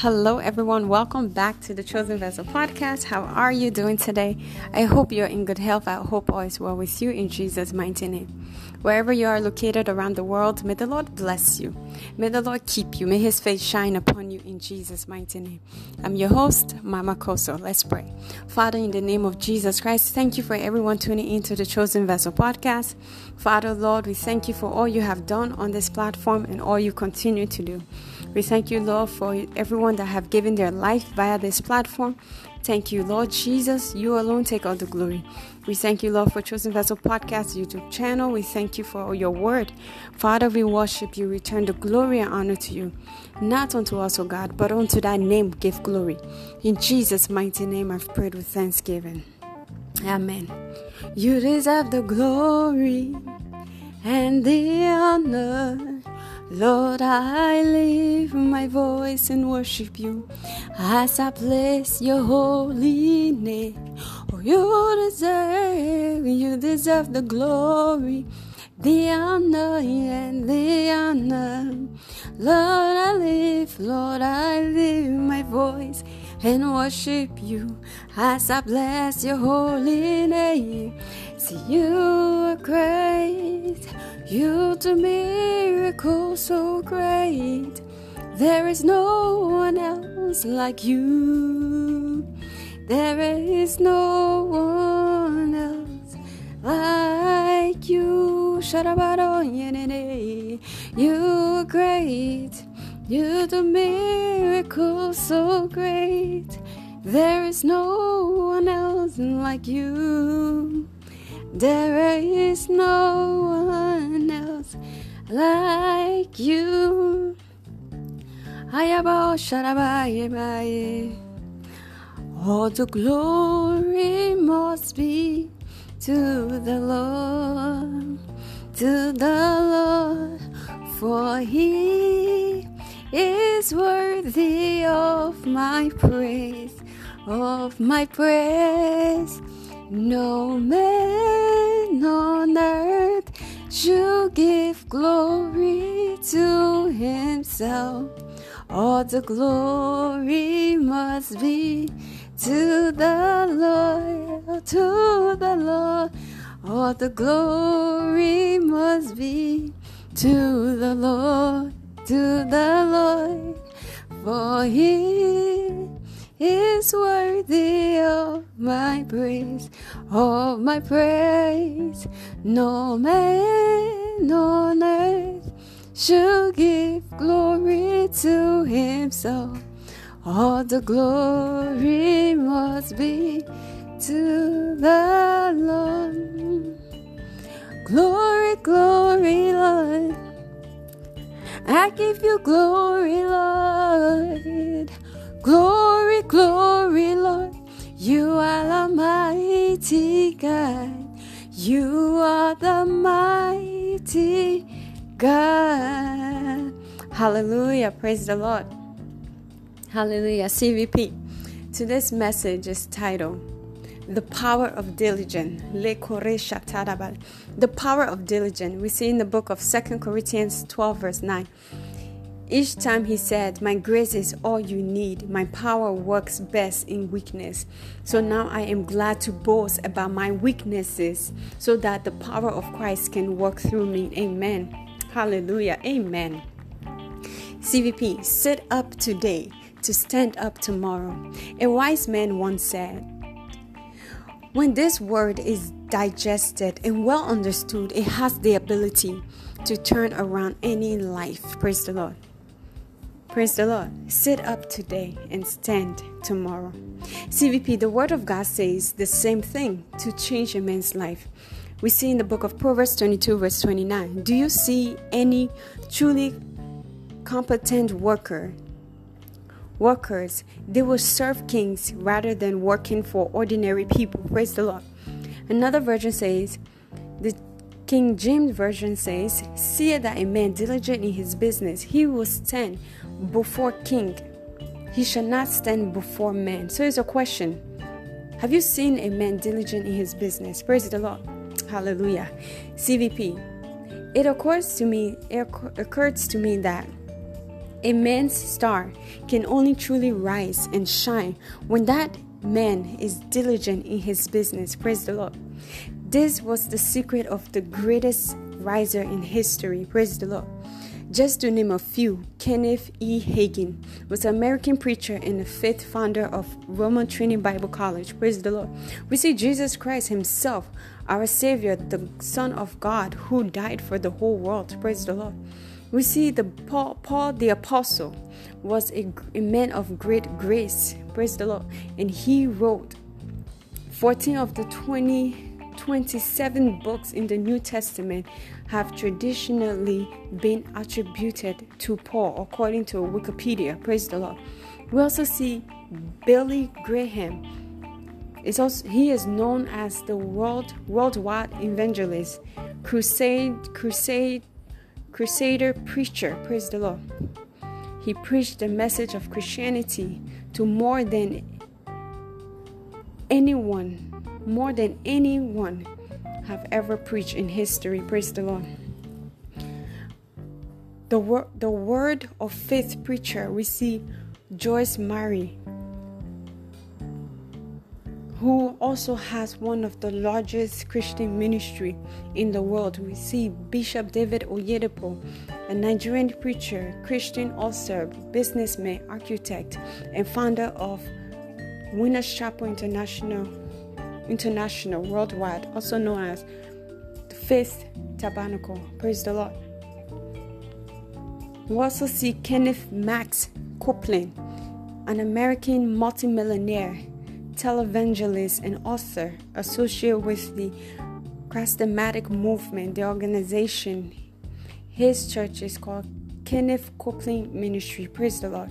Hello, everyone. Welcome back to the Chosen Vessel podcast. How are you doing today? I hope you're in good health. I hope all is well with you in Jesus' mighty name. Wherever you are located around the world, may the Lord bless you. May the Lord keep you. May His face shine upon you in Jesus' mighty name. I'm your host, Mama Kosso. Let's pray. Father, in the name of Jesus Christ, thank you for everyone tuning into the Chosen Vessel podcast. Father, Lord, we thank you for all you have done on this platform and all you continue to do. We thank you, Lord, for everyone that have given their life via this platform. Thank you, Lord Jesus. You alone take all the glory. We thank you, Lord, for Chosen Vessel Podcast YouTube channel. We thank you for your word. Father, we worship you. Return the glory and honor to you. Not unto us, O God, but unto thy name give glory. In Jesus' mighty name I've prayed with thanksgiving. Amen. You deserve the glory and the honor. Lord, I lift my voice and worship you as I bless your holy name. Oh, you deserve, you deserve the glory, the honor, and the honor. Lord, I lift, Lord, I lift my voice and worship you as I bless your holy name. See, you are great. You do miracles so great. There is no one else like you. There is no one else like you. You are great. You do miracles so great. There is no one else like you. There is no one else like you. I have all the glory must be to the Lord, to the Lord, for He is worthy of my praise, of my praise. No man on earth should give glory to himself. All the glory must be to the Lord, to the Lord. All the glory must be to the Lord, to the Lord. For he is worthy of my praise, of my praise. No man on earth shall give glory to himself. All the glory must be to the Lord. Glory, glory, Lord. I give you glory, Lord. Glory, glory, Lord. You are the mighty God. You are the mighty God. Hallelujah. Praise the Lord. Hallelujah. CVP. Today's message is titled The Power of Diligence. The Power of Diligence. We see in the book of Second Corinthians 12, verse 9. Each time he said, My grace is all you need. My power works best in weakness. So now I am glad to boast about my weaknesses so that the power of Christ can work through me. Amen. Hallelujah. Amen. CVP, sit up today to stand up tomorrow. A wise man once said, When this word is digested and well understood, it has the ability to turn around any life. Praise the Lord. Praise the Lord. Sit up today and stand tomorrow. CVP, the Word of God says the same thing to change a man's life. We see in the book of Proverbs 22, verse 29. Do you see any truly competent worker? Workers, they will serve kings rather than working for ordinary people. Praise the Lord. Another version says, the King James Version says, See that a man diligent in his business, he will stand before king. He shall not stand before men. So it's a question. Have you seen a man diligent in his business? Praise the Lord. Hallelujah. CVP. It occurs to me, it occurs to me that A man's star can only truly rise and shine when that man is diligent in his business. Praise the Lord. This was the secret of the greatest riser in history. Praise the Lord. Just to name a few, Kenneth E. Hagin was an American preacher and the fifth founder of Rhema Trinity Bible College. Praise the Lord. We see Jesus Christ Himself, our Savior, the Son of God, who died for the whole world. Praise the Lord. We see the Paul, Paul the Apostle was a, a man of great grace. Praise the Lord. And he wrote 14 of the 20 27 books in the New Testament have traditionally been attributed to Paul, according to Wikipedia. Praise the Lord. We also see Billy Graham. It's also, he is known as the world worldwide evangelist, crusade, crusade, crusader preacher. Praise the Lord. He preached the message of Christianity to more than anyone more than anyone have ever preached in history. Praise the Lord. The, wor- the word of faith preacher, we see Joyce Meyer, who also has one of the largest Christian ministry in the world. We see Bishop David Oyedepo, a Nigerian preacher, Christian author, businessman, architect, and founder of Winners Chapel International International worldwide, also known as the Faith Tabernacle. Praise the Lord. We also see Kenneth Max Copeland, an American multimillionaire, televangelist, and author associated with the Charismatic movement, the organization. His church is called Kenneth Copeland Ministry. Praise the Lord.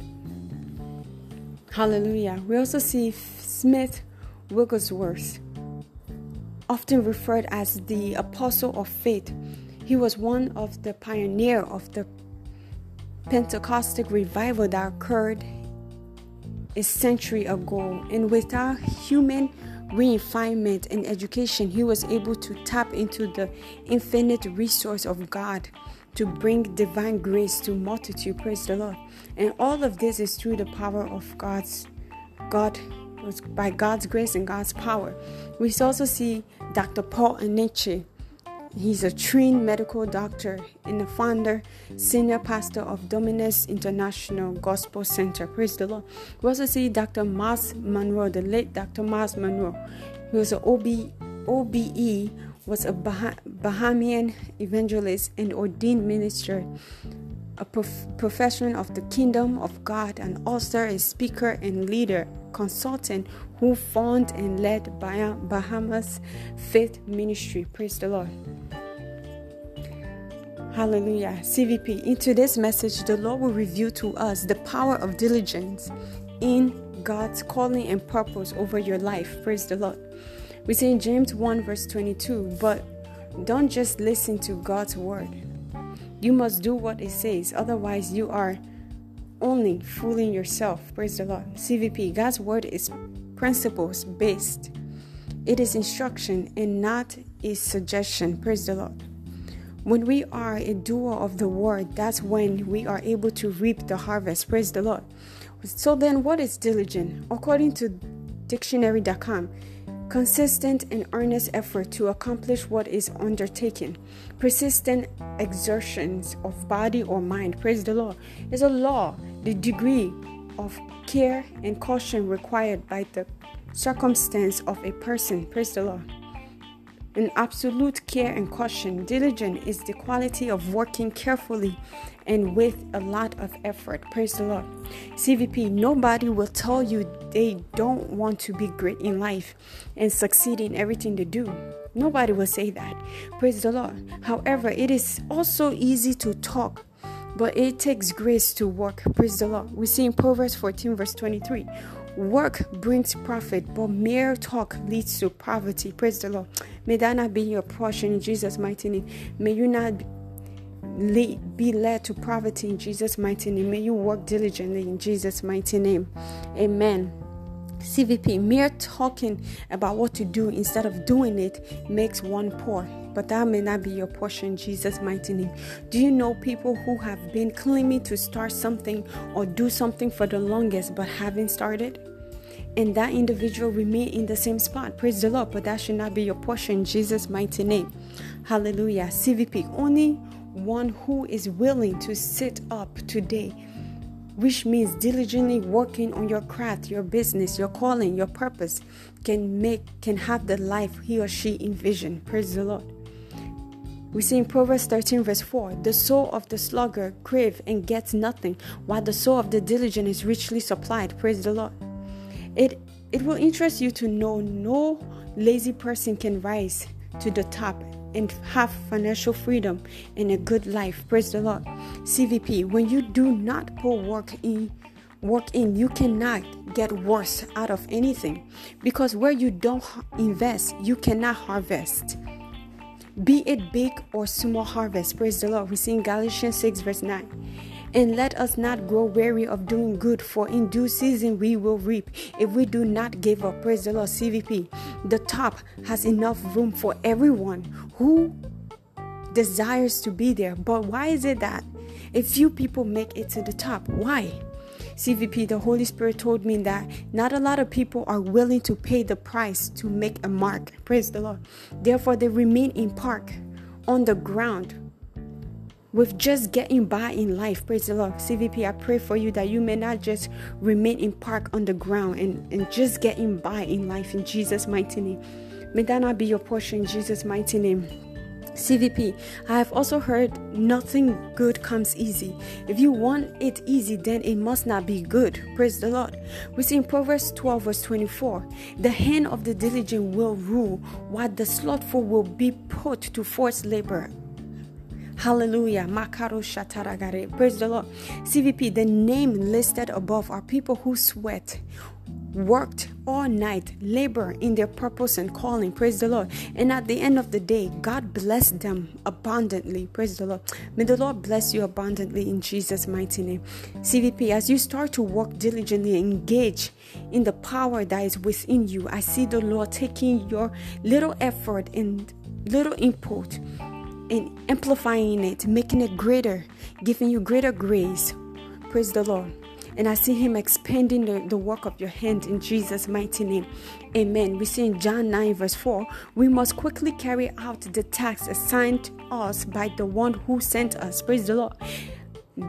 Hallelujah. We also see Smith Wigglesworth, often referred as the apostle of faith. He was one of the pioneer of the Pentecostal revival that occurred a century ago. And without human refinement and education, he was able to tap into the infinite resource of God to bring divine grace to multitude. Praise the Lord. And all of this is through the power of God's God by God's grace and God's power. We also see Dr. Paul Enenche. He's a trained medical doctor and the founder, senior pastor of Dunamis International Gospel Center. Praise the Lord. We also see Dr. Myles Munroe, the late Dr. Myles Munroe, He was an OB, OBE, was a bah- Bahamian evangelist and ordained minister a prof- profession of the kingdom of God, an author, a speaker, and leader, consultant who founded and led Bahamas Faith Ministry. Praise the Lord. Hallelujah. CVP. In today's message, the Lord will reveal to us the power of diligence in God's calling and purpose over your life. Praise the Lord. We say in James 1, verse 22, but don't just listen to God's word you must do what it says, otherwise, you are only fooling yourself. Praise the Lord. CVP, God's word is principles based, it is instruction and not a suggestion. Praise the Lord. When we are a doer of the word, that's when we are able to reap the harvest. Praise the Lord. So then, what is diligent? According to dictionary.com, consistent and earnest effort to accomplish what is undertaken, persistent exertions of body or mind, praise the Lord, is a law, the degree of care and caution required by the circumstance of a person, praise the Lord. An absolute care and caution, diligent is the quality of working carefully and with a lot of effort. Praise the Lord. CVP, nobody will tell you they don't want to be great in life and succeed in everything they do. Nobody will say that. Praise the Lord. However, it is also easy to talk, but it takes grace to work. Praise the Lord. We see in Proverbs 14, verse 23 Work brings profit, but mere talk leads to poverty. Praise the Lord. May that not be your portion in Jesus' mighty name. May you not lead, be led to poverty in Jesus' mighty name. May you work diligently in Jesus' mighty name. Amen. CVP, mere talking about what to do instead of doing it makes one poor. but that may not be your portion Jesus' mighty name. Do you know people who have been claiming to start something or do something for the longest but haven't started? And that individual remain in the same spot. Praise the Lord, but that should not be your portion Jesus' mighty name. Hallelujah. CVP, only one who is willing to sit up today which means diligently working on your craft, your business, your calling, your purpose can make can have the life he or she envision. Praise the Lord. We see in Proverbs 13, verse 4 the soul of the sluggard crave and gets nothing, while the soul of the diligent is richly supplied. Praise the Lord. It it will interest you to know no lazy person can rise to the top and have financial freedom and a good life. Praise the Lord. CVP, when you do not put work in, work in, you cannot get worse out of anything because where you don't invest, you cannot harvest. Be it big or small harvest. Praise the Lord. We see in Galatians 6, verse 9. And let us not grow weary of doing good, for in due season we will reap if we do not give up. Praise the Lord. CVP. The top has enough room for everyone who desires to be there. But why is it that a few people make it to the top? Why? CVP, the Holy Spirit told me that not a lot of people are willing to pay the price to make a mark. Praise the Lord. Therefore, they remain in park on the ground with just getting by in life. Praise the Lord. CVP, I pray for you that you may not just remain in park on the ground and, and just getting by in life in Jesus' mighty name. May that not be your portion in Jesus' mighty name. CVP, I have also heard nothing good comes easy. If you want it easy, then it must not be good. Praise the Lord. We see in Proverbs 12, verse 24 the hand of the diligent will rule, while the slothful will be put to forced labor. Hallelujah. Praise the Lord. CVP, the name listed above are people who sweat, worked all night, labor in their purpose and calling. Praise the Lord. And at the end of the day, God blessed them abundantly. Praise the Lord. May the Lord bless you abundantly in Jesus' mighty name. CVP, as you start to work diligently, engage in the power that is within you, I see the Lord taking your little effort and little input and amplifying it, making it greater, giving you greater grace. Praise the Lord. And I see Him expanding the, the work of your hand in Jesus' mighty name. Amen. We see in John 9, verse 4, we must quickly carry out the task assigned us by the one who sent us. Praise the Lord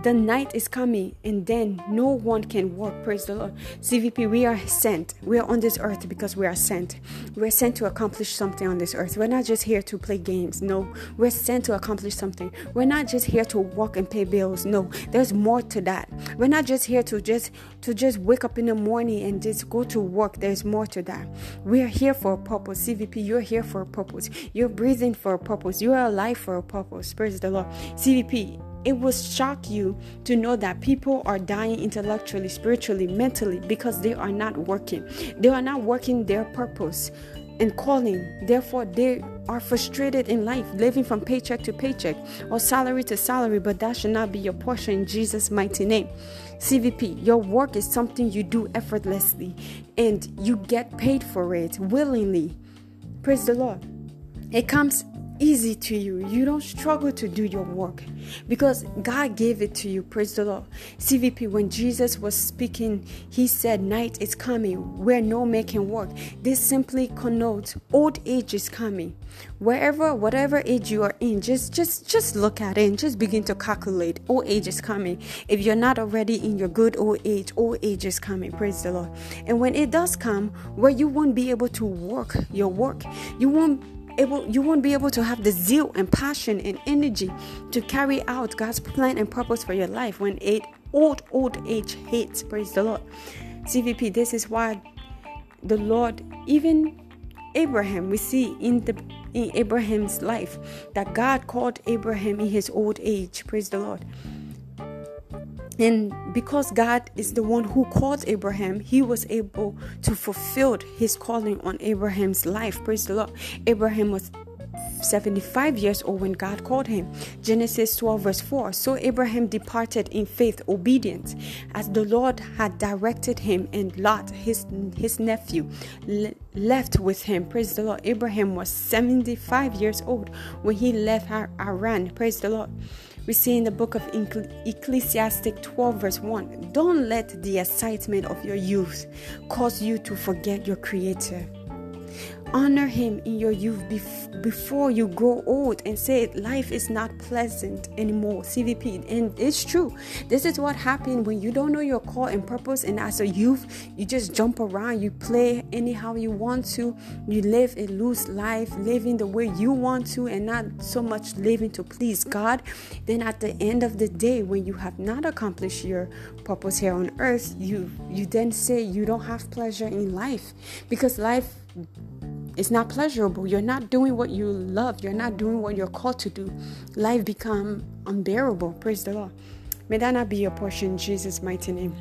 the night is coming and then no one can work praise the lord. Cvp we are sent. We are on this earth because we are sent. We're sent to accomplish something on this earth. We're not just here to play games no. We're sent to accomplish something. We're not just here to walk and pay bills no. There's more to that. We're not just here to just to just wake up in the morning and just go to work. There's more to that. We're here for a purpose. Cvp you're here for a purpose. You're breathing for a purpose. You're alive for a purpose. Praise the lord. Cvp it will shock you to know that people are dying intellectually, spiritually, mentally because they are not working. They are not working their purpose and calling. Therefore, they are frustrated in life, living from paycheck to paycheck or salary to salary, but that should not be your portion in Jesus' mighty name. CVP, your work is something you do effortlessly and you get paid for it willingly. Praise the Lord. It comes easy to you. You don't struggle to do your work because God gave it to you. Praise the Lord. CVP, when Jesus was speaking, he said, Night is coming where no man can work. This simply connotes old age is coming. Wherever, whatever age you are in, just just just look at it and just begin to calculate. Old age is coming. If you're not already in your good old age, old age is coming. Praise the Lord. And when it does come, where you won't be able to work your work, you won't able you won't be able to have the zeal and passion and energy to carry out God's plan and purpose for your life when it old old age hits. Praise the Lord. CVP, this is why the Lord, even Abraham, we see in the in Abraham's life that God called Abraham in his old age. Praise the Lord. And because God is the one who called Abraham, he was able to fulfill his calling on Abraham's life. Praise the Lord. Abraham was 75 years old when God called him. Genesis 12, verse 4. So Abraham departed in faith, obedience, as the Lord had directed him, and Lot, his, his nephew, le- left with him. Praise the Lord. Abraham was 75 years old when he left Haran. Praise the Lord. We see in the book of Ecclesiastic 12, verse 1 Don't let the excitement of your youth cause you to forget your Creator. Honor Him in your youth bef- before you grow old and say life is not pleasant anymore. CVP. And it's true. This is what happened when you don't know your call and purpose. And as a youth, you just jump around, you play anyhow you want to, you live a loose life, living the way you want to, and not so much living to please God. Then at the end of the day, when you have not accomplished your purpose here on earth, you you then say you don't have pleasure in life because life it's not pleasurable. You're not doing what you love. You're not doing what you're called to do. Life become unbearable. Praise the Lord. May that not be your portion Jesus' mighty name.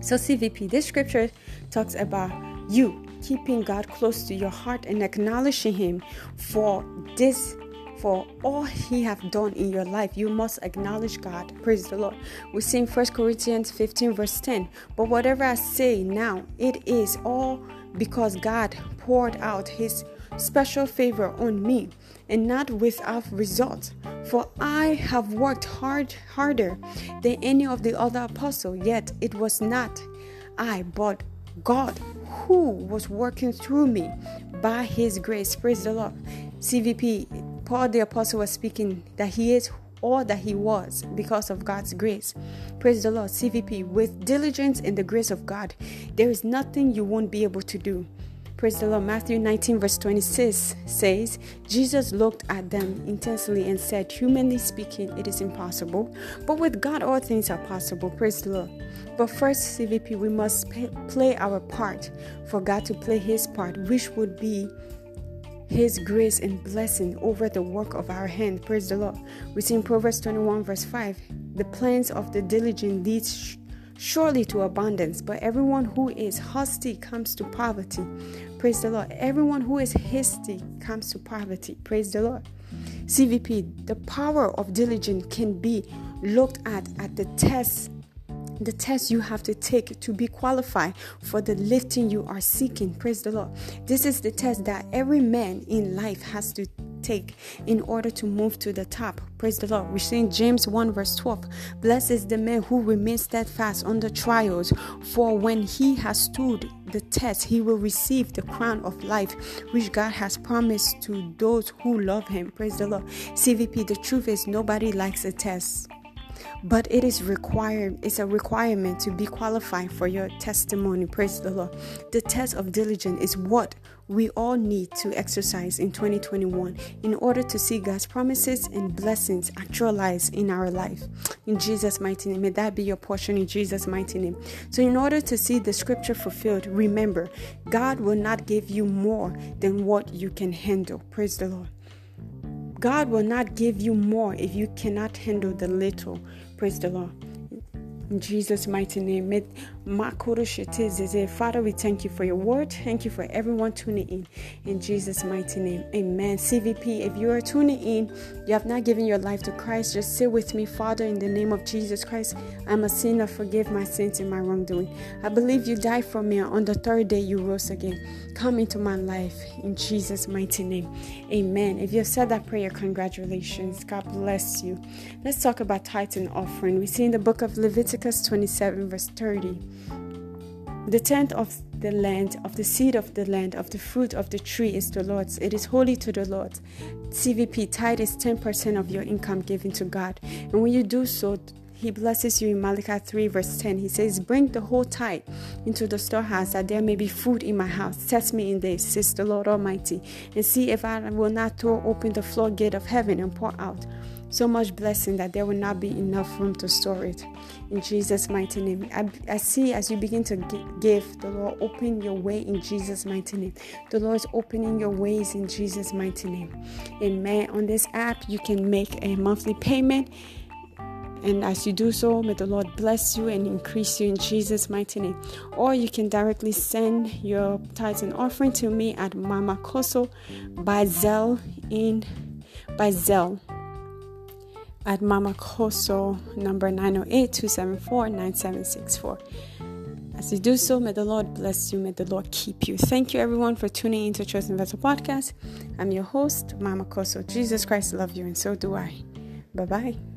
So CVP, this scripture talks about you keeping God close to your heart and acknowledging Him for this for all he have done in your life you must acknowledge god praise the lord we see in 1 corinthians 15 verse 10 but whatever i say now it is all because God poured out his special favor on me and not without result. For I have worked hard harder than any of the other apostles, yet it was not I, but God who was working through me by his grace. Praise the Lord. CVP, Paul the apostle was speaking that he is all that he was because of God's grace. Praise the Lord. CVP, with diligence and the grace of God, there is nothing you won't be able to do. Praise the Lord. Matthew 19, verse 26 says, Jesus looked at them intensely and said, Humanly speaking, it is impossible, but with God, all things are possible. Praise the Lord. But first, CVP, we must pay, play our part for God to play his part, which would be his grace and blessing over the work of our hand. Praise the Lord. We see in Proverbs 21, verse 5 the plans of the diligent leads surely to abundance, but everyone who is hasty comes to poverty. Praise the Lord. Everyone who is hasty comes to poverty. Praise the Lord. CVP, the power of diligence can be looked at at the test the test you have to take to be qualified for the lifting you are seeking. Praise the Lord. This is the test that every man in life has to take in order to move to the top. Praise the Lord. We see in James 1 verse 12. Blessed is the man who remains steadfast under trials, for when he has stood the test, he will receive the crown of life which God has promised to those who love him. Praise the Lord. CVP, the truth is nobody likes a test but it is required it's a requirement to be qualified for your testimony praise the lord the test of diligence is what we all need to exercise in 2021 in order to see God's promises and blessings actualized in our life. In Jesus' mighty name, may that be your portion in Jesus' mighty name. So, in order to see the scripture fulfilled, remember God will not give you more than what you can handle. Praise the Lord. God will not give you more if you cannot handle the little. Praise the Lord. In Jesus' mighty name. Father, we thank you for your word. Thank you for everyone tuning in. In Jesus' mighty name. Amen. CVP, if you are tuning in, you have not given your life to Christ, just say with me, Father, in the name of Jesus Christ, I'm a sinner. Forgive my sins and my wrongdoing. I believe you died for me. On the third day, you rose again. Come into my life. In Jesus' mighty name. Amen. If you have said that prayer, congratulations. God bless you. Let's talk about tithe and offering. We see in the book of Leviticus Leviticus 27, verse 30. The tenth of the land, of the seed of the land, of the fruit of the tree is the Lord's. It is holy to the Lord. CVP tithe is 10% of your income given to God. And when you do so, he blesses you in Malachi 3, verse 10. He says, Bring the whole tithe into the storehouse, that there may be food in my house. Test me in this, says the Lord Almighty, and see if I will not throw open the floodgate of heaven and pour out so much blessing that there will not be enough room to store it. In Jesus' mighty name. I, I see as you begin to give, the Lord open your way in Jesus' mighty name. The Lord is opening your ways in Jesus' mighty name. Amen. On this app, you can make a monthly payment. And as you do so, may the Lord bless you and increase you in Jesus' mighty name. Or you can directly send your tithes and offering to me at Mama Kosso by Zelle in by Zelle at Mama Kosso number 908-274-9764. As you do so, may the Lord bless you. May the Lord keep you. Thank you, everyone, for tuning into Chosen Vessel Podcast. I'm your host, Mama Kosso. Jesus Christ love you, and so do I. Bye bye.